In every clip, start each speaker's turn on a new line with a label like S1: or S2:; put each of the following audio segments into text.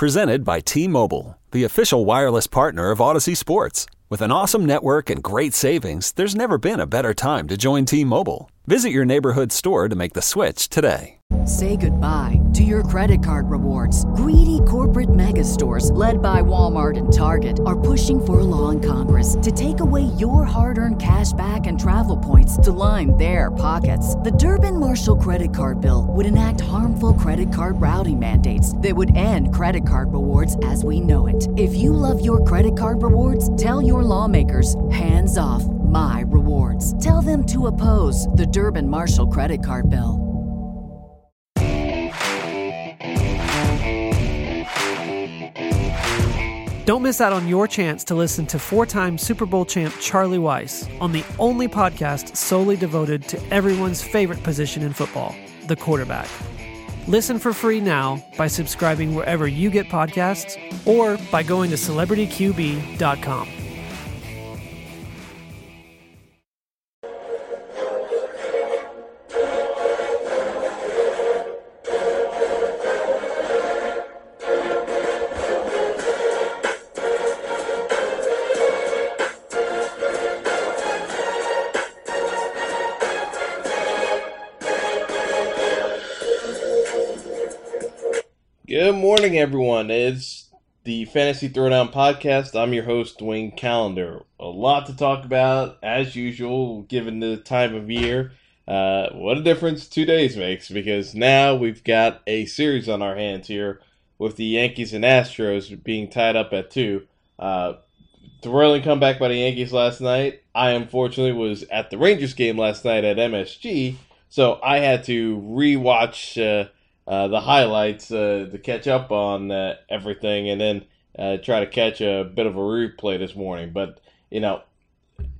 S1: Presented by T Mobile, the official wireless partner of Audacy Sports. With an awesome network and great savings, there's never been a better time to join T Mobile. Visit your neighborhood store to make the switch today.
S2: Say goodbye to your credit card rewards. Greedy corporate mega stores, led by Walmart and Target, are pushing for a law in Congress to take away your hard earned cash back and travel points to line their pockets. The Durbin Marshall credit card bill would enact harmful credit card routing mandates that would end credit card rewards as we know it. If you love your credit card rewards, tell your lawmakers hands off my rewards. Tell them to oppose the Durbin Marshall credit card bill.
S3: Don't miss out on your chance to listen to four time Super Bowl champ Charlie Weis on the only podcast solely devoted to everyone's favorite position in football, the quarterback. Listen for free now by subscribing wherever you get podcasts or by going to celebrityqb.com.
S4: morning, everyone. It's the Fantasy Throwdown Podcast. I'm your host, Dwayne Calendar. A lot to talk about, as usual, given the time of year. Uh, what a difference two days makes because now we've got a series on our hands here with the Yankees and Astros being tied up at two. Uh, thrilling comeback by the Yankees last night. I unfortunately was at the Rangers game last night at MSG, so I had to rewatch. Uh, uh, the highlights uh, to catch up on uh, everything, and then uh, try to catch a bit of a replay this morning. But you know,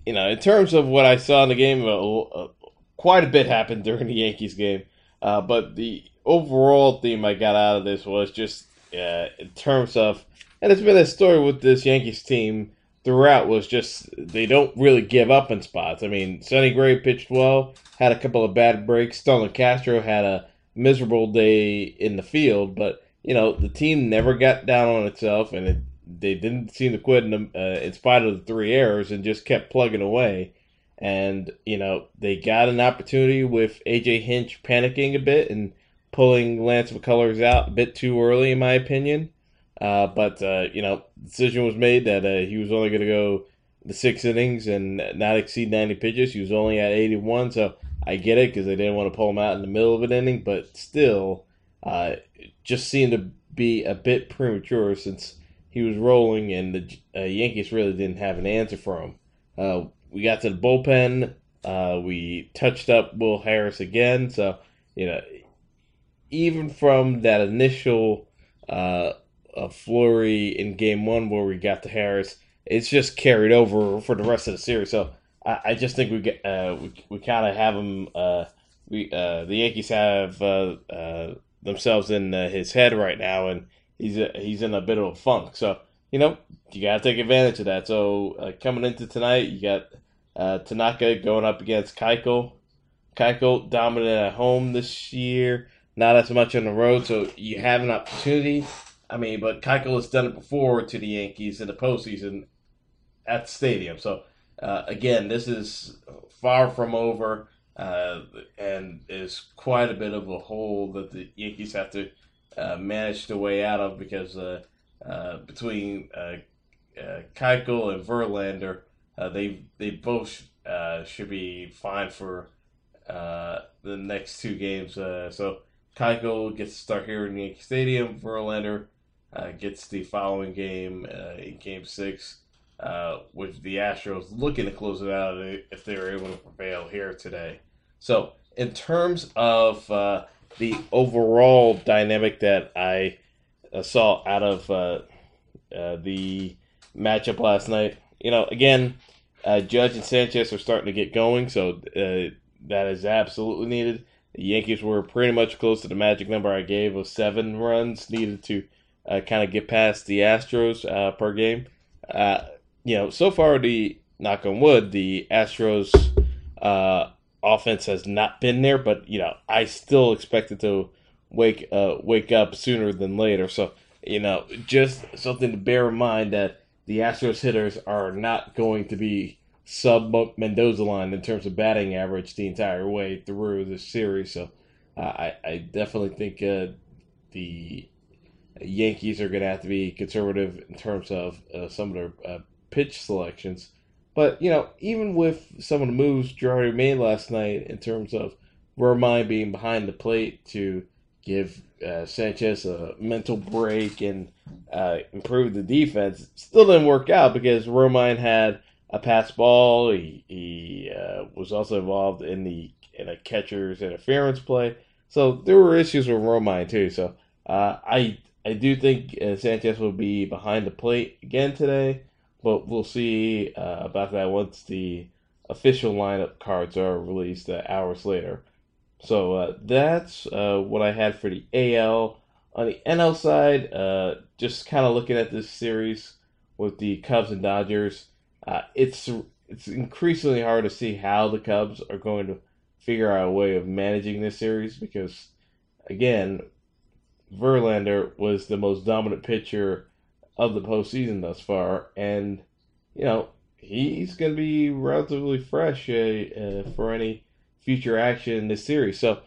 S4: you know, in terms of what I saw in the game, uh, quite a bit happened during the Yankees game. but the overall theme I got out of this was just in terms of, and it's been a story with this Yankees team throughout was just they don't really give up in spots. I mean, Sonny Gray pitched well, had a couple of bad breaks. Starlin Castro had a miserable day in the field, but you know the team never got down on itself, and it, they didn't seem to quit in, the, uh, in spite of the three errors, and just kept plugging away. And you know they got an opportunity with AJ Hinch panicking a bit and pulling Lance McCullers out a bit too early, in my opinion. Uh, but uh, you know, decision was made that uh, he was only going to go the six innings and not exceed 90 pitches. He was only at 81, so I get it because they didn't want to pull him out in the middle of an inning, but still, uh, just seemed to be a bit premature since he was rolling and the uh, Yankees really didn't have an answer for him. Uh, we got to the bullpen. Uh, we touched up Will Harris again, so you know, even from that initial uh, flurry in Game One where we got to Harris, it's just carried over for the rest of the series. So I, I just think we get uh, we, we kind of have him. Uh, we uh, the Yankees have uh, uh, themselves in uh, his head right now, and he's a, he's in a bit of a funk. So you know you got to take advantage of that. So uh, coming into tonight, you got uh, Tanaka going up against Keuchel. Keuchel dominant at home this year, not as much on the road, so you have an opportunity. I mean, but Keuchel has done it before to the Yankees in the postseason at the stadium, so uh, again, this is far from over uh, and is quite a bit of a hole that the Yankees have to uh, manage to way out of because uh, uh, between uh, Keuchel and Verlander, they they both should be fine for the next two games. so Keuchel gets to start here in Yankee Stadium. Verlander gets the following game in Game Six uh, with the Astros looking to close it out if they were able to prevail here today. So, in terms of uh, the overall dynamic that I uh, saw out of uh, uh, the matchup last night, you know, again, uh, Judge and Sanchez are starting to get going, so that is absolutely needed. The Yankees were pretty much close to the magic number I gave of seven runs needed to kind of get past the Astros per game. You know, so far the knock on wood, the Astros uh, offense has not been there, but you know, I still expect it to wake uh, wake up sooner than later. So you know, just something to bear in mind that the Astros hitters are not going to be sub Mendoza line in terms of batting average the entire way through this series. So uh, I, I definitely think uh, the Yankees are going to have to be conservative in terms of uh, some of their uh, pitch selections. But, you know, even with some of the moves Girardi made last night in terms of Romine being behind the plate to give uh, Sanchez a mental break and uh, improve the defense, still didn't work out because Romine had a pass ball. He, he uh, was also involved in the in a catcher's interference play. So there were issues with Romine too. So uh, I I do think uh, Sanchez will be behind the plate again today, but we'll see uh, about that once the official lineup cards are released uh, hours later. So uh, that's uh, what I had for the AL. On the NL side, uh, just kind of looking at this series with the Cubs and Dodgers, it's it's increasingly hard to see how the Cubs are going to figure out a way of managing this series because, again, Verlander was the most dominant pitcher of the postseason thus far, and you know he's going to be relatively fresh uh, uh, for any future action in this series. So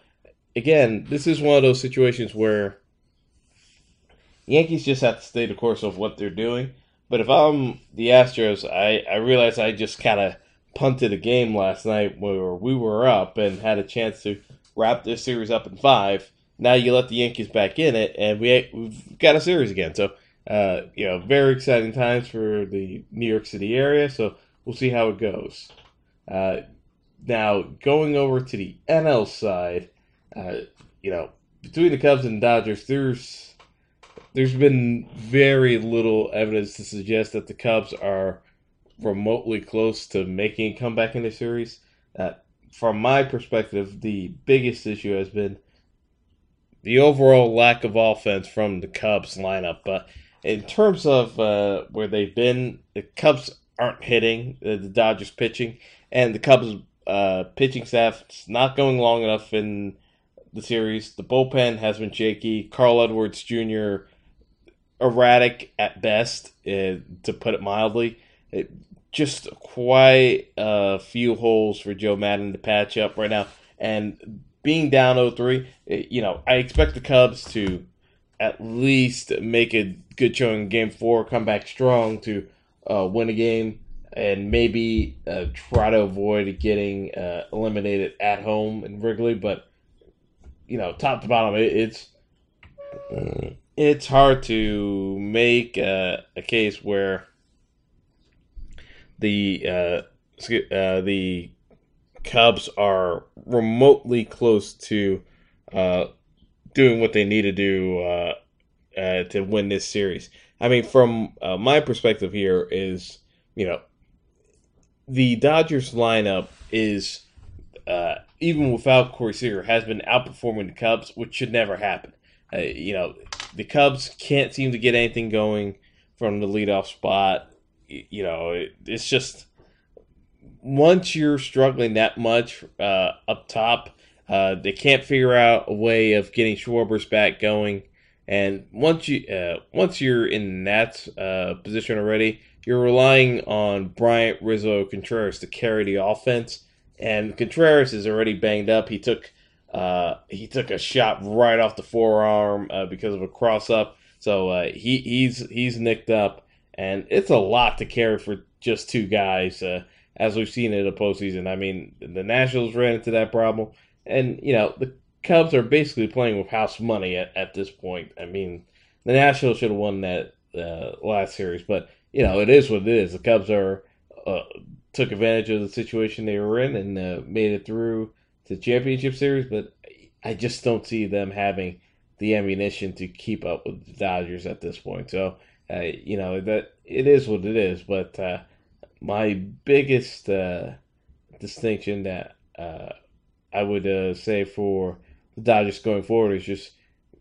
S4: again, this is one of those situations where Yankees just have to stay the course of what they're doing. But if I'm the Astros, I, I realize I just kind of punted a game last night where we were up and had a chance to wrap this series up in five now you let the Yankees back in it, and we we've got a series again. So uh, you know, very exciting times for the New York City area. So we'll see how it goes. Uh, now going over to the NL side, uh, you know, between the Cubs and Dodgers, there's there's been very little evidence to suggest that the Cubs are remotely close to making a comeback in the series. Uh, from my perspective, the biggest issue has been the overall lack of offense from the Cubs lineup. But in terms of uh, where they've been, the Cubs aren't hitting the Dodgers pitching, and the Cubs uh, pitching staff is not going long enough in the series. The bullpen has been shaky. Carl Edwards Jr. erratic at best, uh, to put it mildly. It, just quite a few holes for Joe Maddon to patch up right now, and being down 0-3, eh, you know, I expect the Cubs to at least make a good showing in Game Four, come back strong to uh, win a game, and maybe uh, try to avoid getting uh, eliminated at home in Wrigley. But you know, top to bottom, it, it's it's hard to make uh, a case where the uh, uh, the Cubs are remotely close to doing what they need to do uh, uh, to win this series. I mean, from uh, my perspective here is, you know, the Dodgers lineup is uh, even without Corey Seager has been outperforming the Cubs, which should never happen. Uh, you know, the Cubs can't seem to get anything going from the leadoff spot. You know, it, it's just once you're struggling that much uh, up top, uh, they can't figure out a way of getting Schwarber's back going. And once you uh, once you're in that uh, position already, you're relying on Bryant Rizzo Contreras to carry the offense. And Contreras is already banged up. He took uh, he took a shot right off the forearm uh, because of a cross up. So he he's he's nicked up, and it's a lot to carry for just two guys as we've seen in the postseason. I mean, the Nationals ran into that problem, and you know the Cubs are basically playing with house money at, at this point. I mean, the Nationals should have won that uh, last series, but you know it is what it is. The Cubs are uh, took advantage of the situation they were in and uh, made it through to the championship series, but I just don't see them having the ammunition to keep up with the Dodgers at this point. So, uh, you know that it is what it is, but uh, my biggest uh, distinction that I would uh, say for the Dodgers going forward is just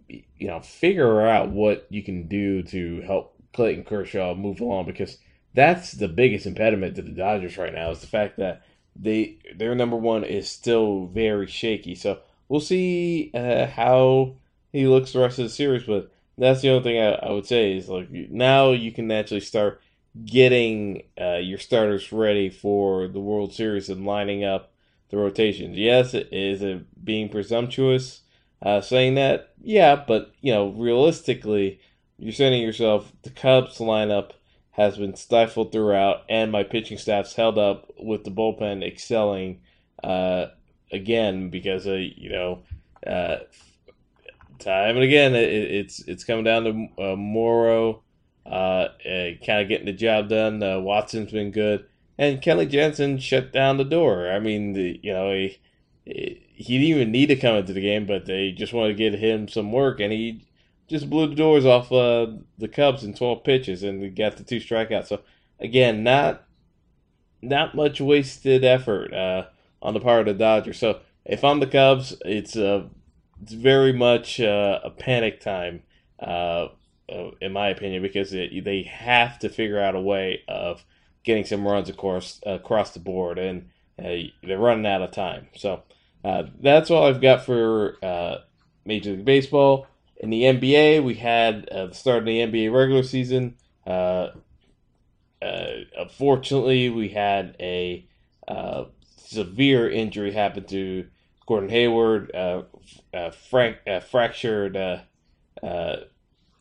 S4: you know figure out what you can do to help Clayton Kershaw move along because that's the biggest impediment to the Dodgers right now is the fact that they their number one is still very shaky. So we'll see uh, how he looks the rest of the series, but that's the only thing I, I would say is like now you can actually start getting uh, your starters ready for the World Series and lining up the rotations. Yes, is it being presumptuous uh, saying that? Yeah, but you know, realistically, you're saying yourself the Cubs lineup has been stifled throughout, and my pitching staff's held up with the bullpen excelling uh, again because of you know uh, time and again it, it's it's coming down to uh, Morrow uh, kind of getting the job done. Uh, Watson's been good, and Kenley Jansen shut down the door. I mean, the, you know he, he didn't even need to come into the game, but they just wanted to get him some work, and he just blew the doors off uh, the Cubs in 12 pitches and got the two strikeouts. So again, not not much wasted effort uh, on the part of the Dodgers. So if I'm the Cubs, it's uh, it's very much uh, a panic time, uh, uh, in my opinion, because it, they have to figure out a way of getting some runs across across the board, and they're running out of time. So uh, that's all I've got for uh, Major League Baseball. In the NBA, we had uh, the start of the NBA regular season. Uh, uh, unfortunately, we had a uh, severe injury happen to Gordon Hayward, frank, fractured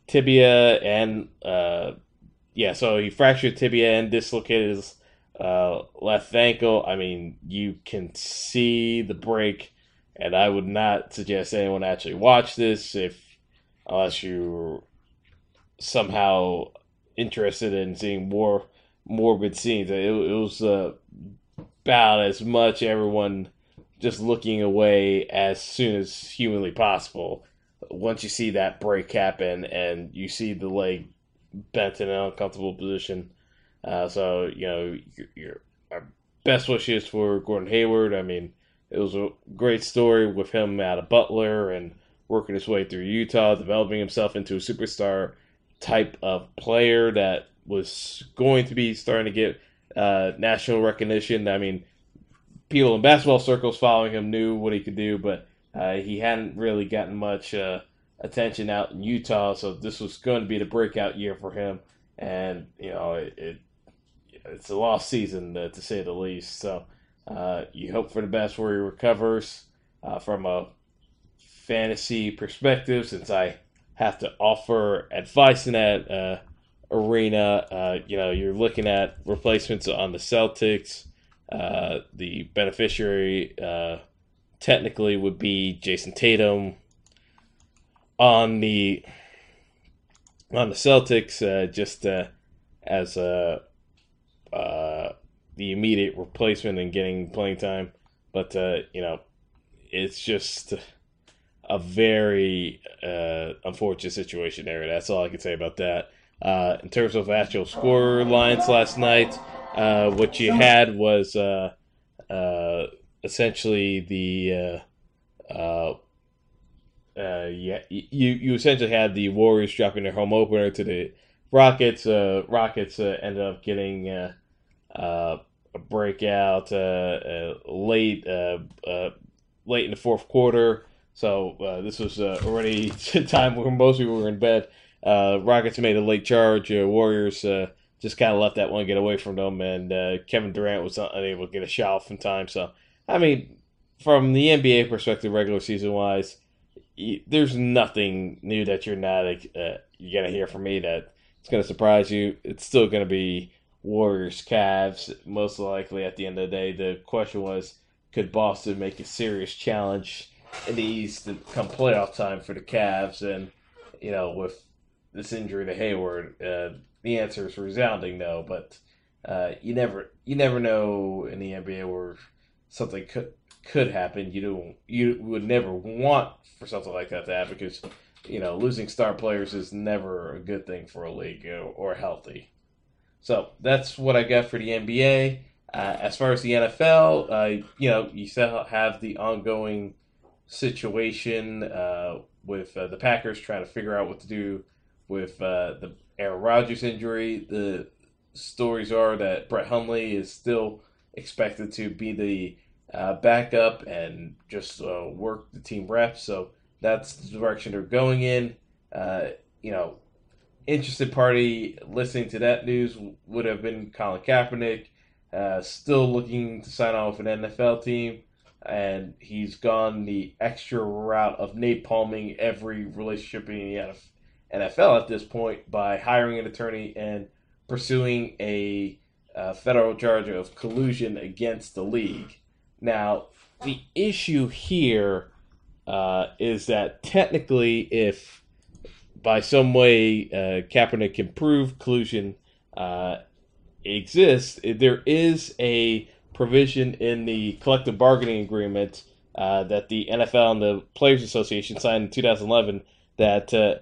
S4: tibia and yeah, so he fractured tibia and dislocated his uh, left ankle. I mean, you can see the break, and I would not suggest anyone actually watch this if unless you're somehow interested in seeing more morbid scenes. It, it was uh, about as much everyone just looking away as soon as humanly possible. Once you see that break happen and you see the leg bent in an uncomfortable position, uh, so you know, your, your our best wishes for Gordon Hayward. I mean, it was a great story with him out of Butler and working his way through Utah, developing himself into a superstar type of player that was going to be starting to get uh, national recognition. I mean, people in basketball circles following him knew what he could do, but uh, he hadn't really gotten much uh, attention out in Utah. So this was going to be the breakout year for him, and you know it, it it's a lost season uh, to say the least. So uh, you hope for the best where he recovers uh, from a fantasy perspective, since I have to offer advice in that uh, arena. Uh, you know, you're looking at replacements on the Celtics. Uh, the beneficiary technically would be Jayson Tatum. On the on the Celtics, just as a uh, the immediate replacement and getting playing time. But uh, you know, it's just a very uh, unfortunate situation there. That's all I can say about that. Uh, in terms of actual score lines last night, uh, what you had was uh, uh, essentially the uh, yeah, you you essentially had the Warriors dropping their home opener to the Rockets. Rockets ended up getting uh, a breakout uh, uh, late late in the fourth quarter. So this was already time where most people were in bed. Rockets made a late charge. Warriors just kind of let that one get away from them, and uh, Kevin Durant was unable to get a shot off in time. So, I mean, from the NBA perspective, regular season wise, there's nothing new that you're not uh, you're gonna hear from me that it's gonna surprise you. It's still gonna be Warriors Cavs. Most likely at the end of the day, the question was could Boston make a serious challenge in the East to come playoff time for the Cavs? And, you know, with this injury to Hayward, uh, the answer is resounding no. But uh, you never you never know in the NBA where something could could happen. You don't you would never want for something like that to happen because you know losing star players is never a good thing for a league or healthy. So that's what I got for the NBA. Uh, as far as the NFL, uh, you know, you still have the ongoing situation uh, with uh, the Packers trying to figure out what to do with uh, the Aaron Rodgers injury. The stories are that Brett Hundley is still expected to be the uh, backup and just work the team reps. So that's the direction they're going in. you know, interested party listening to that news would have been Colin Kaepernick, uh, still looking to sign with an NFL team, and he's gone the extra route of napalming every relationship in the NFL at this point by hiring an attorney and pursuing a uh, federal charge of collusion against the league. Now, the issue here uh, is that technically, if by some way uh, Kaepernick can prove collusion uh, exists, there is a provision in the collective bargaining agreement uh, that the NFL and the Players Association signed in 2011 that uh,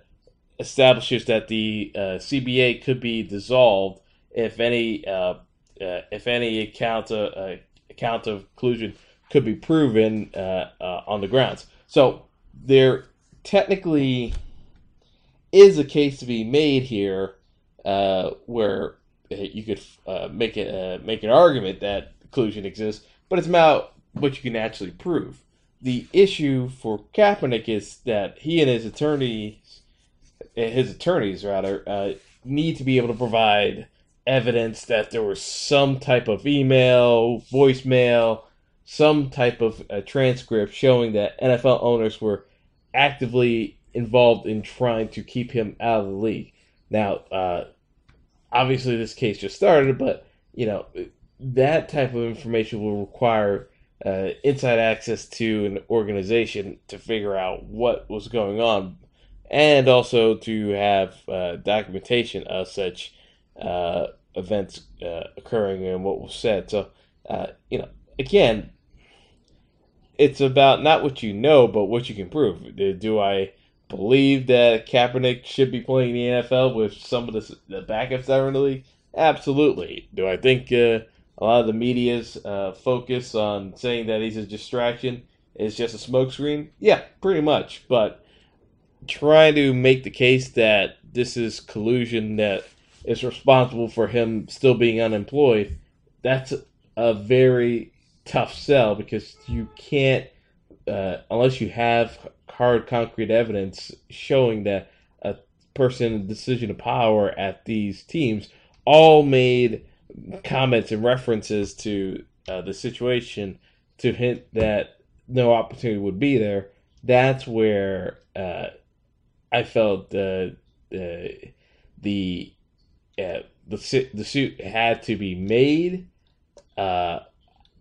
S4: establishes that the uh, CBA could be dissolved if any uh, uh, if any account of, uh, account of collusion could be proven on the grounds. So there technically is a case to be made here where you could make it make an argument that collusion exists, but it's about what you can actually prove. The issue for Kaepernick is that he and his attorneys, his attorneys rather, uh, need to be able to provide evidence that there was some type of email, voicemail, some type of uh, transcript showing that NFL owners were actively involved in trying to keep him out of the league. Now, uh, obviously, this case just started, but you know that type of information will require uh, inside access to an organization to figure out what was going on, and also to have uh, documentation of such uh, events uh, occurring and what was said. So, uh, you know, again, it's about not what you know, but what you can prove. Do I believe that Kaepernick should be playing in the NFL with some of the, the backups that are in the league? Absolutely. Do I think uh, a lot of the media's uh, focus on saying that he's a distraction is just a smokescreen. Yeah, pretty much. But trying to make the case that this is collusion that is responsible for him still being unemployed, that's a very tough sell because you can't, uh, unless you have hard, concrete evidence showing that a person in decision of power at these teams all made comments and references to uh, the situation to hint that no opportunity would be there, that's where uh, I felt uh, the the uh, the the suit had to be made. Uh,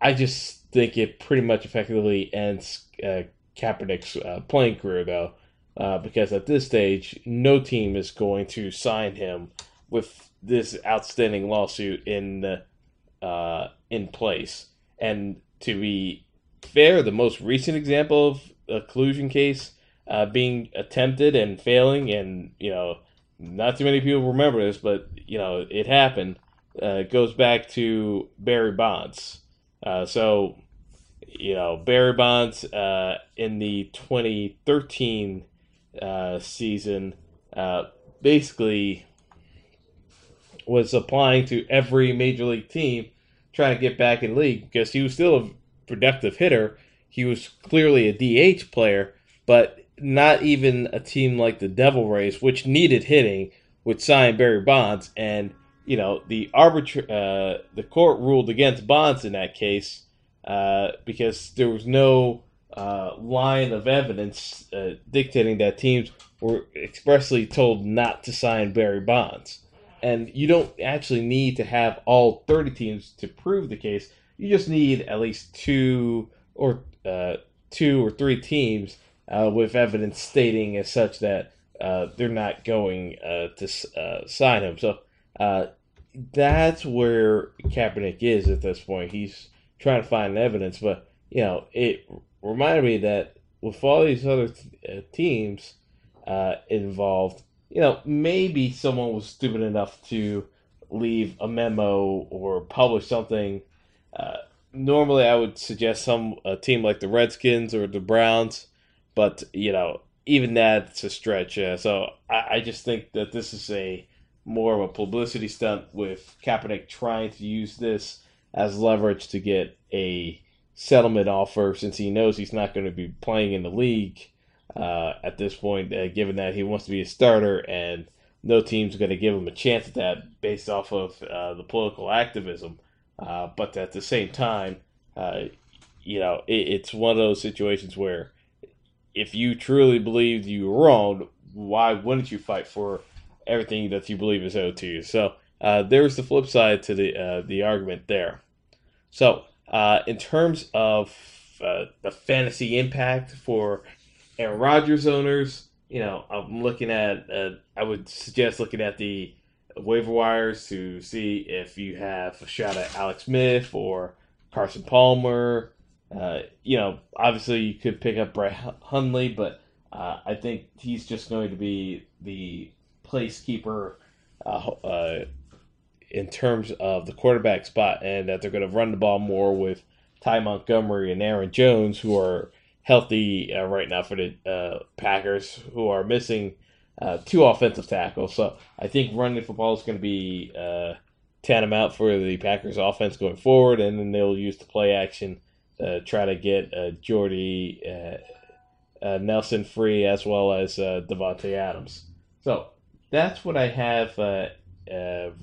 S4: I just think it pretty much effectively ends uh, Kaepernick's uh, playing career, though, uh, because at this stage, no team is going to sign him with this outstanding lawsuit in uh, in place. And to be fair, the most recent example of a collusion case uh, being attempted and failing, and you know, not too many people remember this, but you know, it happened. Uh, goes back to Barry Bonds. Uh, so, you know, Barry Bonds uh, in the 2013 uh, season uh, basically was applying to every major league team trying to get back in league because he was still a productive hitter. He was clearly a DH player, but not even a team like the Devil Rays, which needed hitting, would sign Barry Bonds. And you know the arbitra- uh, the court ruled against Bonds in that case uh, because there was no uh, line of evidence uh, dictating that teams were expressly told not to sign Barry Bonds and you don't actually need to have all 30 teams to prove the case. You just need at least two or uh, two or three teams uh, with evidence stating as such that uh, they're not going uh, to uh, sign him. So uh, that's where Kaepernick is at this point. He's trying to find evidence, but you know it reminded me that with all these other teams involved you know, maybe someone was stupid enough to leave a memo or publish something. Normally, I would suggest some a team like the Redskins or the Browns, but you know, even that's a stretch. Uh, so I, I, just think that this is a more of a publicity stunt with Kaepernick trying to use this as leverage to get a settlement offer since he knows he's not going to be playing in the league uh, at this point, uh, given that he wants to be a starter and no team's going to give him a chance at that based off of uh, the political activism. Uh, but at the same time, uh, you know, it, it's one of those situations where if you truly believe you were wrong, why wouldn't you fight for everything that you believe is owed to you? So uh, there's the flip side to the uh, the argument there. So uh, in terms of uh, the fantasy impact for Aaron Rodgers owners, you know, I'm looking at. Uh, I would suggest looking at the waiver wires to see if you have a shot at Alex Smith or Carson Palmer. Uh, you know, obviously you could pick up Brett Hundley, but uh, I think he's just going to be the placekeeper uh, uh, in terms of the quarterback spot, and that they're going to run the ball more with Ty Montgomery and Aaron Jones, who are healthy uh, right now for the uh, Packers, who are missing two offensive tackles. So I think running football is going to be tantamount for the Packers offense going forward, and then they'll use the play action to try to get uh, Jordy uh, Nelson free as well as uh, Davante Adams. So that's what I have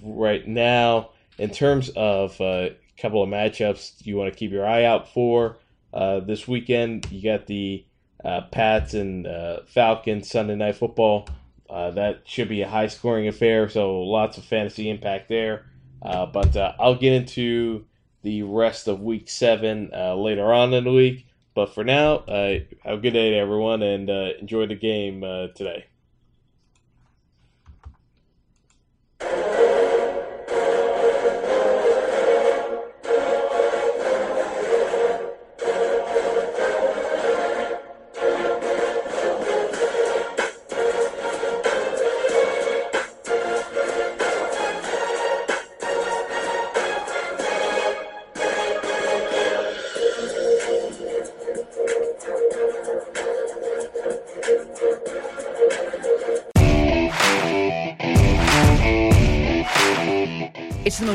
S4: right now in terms of a couple of matchups you want to keep your eye out for. Uh, this weekend, you got the uh, Pats and uh, Falcons Sunday Night Football. Uh, that should be a high scoring affair, so lots of fantasy impact there. Uh, but I'll get into the rest of week seven uh, later on in the week. But for now, uh, have a good day, everyone, and uh, enjoy the game today.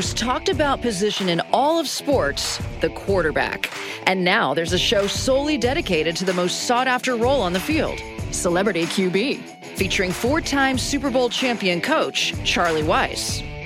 S5: Most talked about position in all of sports, the quarterback. And now there's a show solely dedicated to the most sought after role on the field Celebrity QB, featuring four time Super Bowl champion coach Charlie Weis.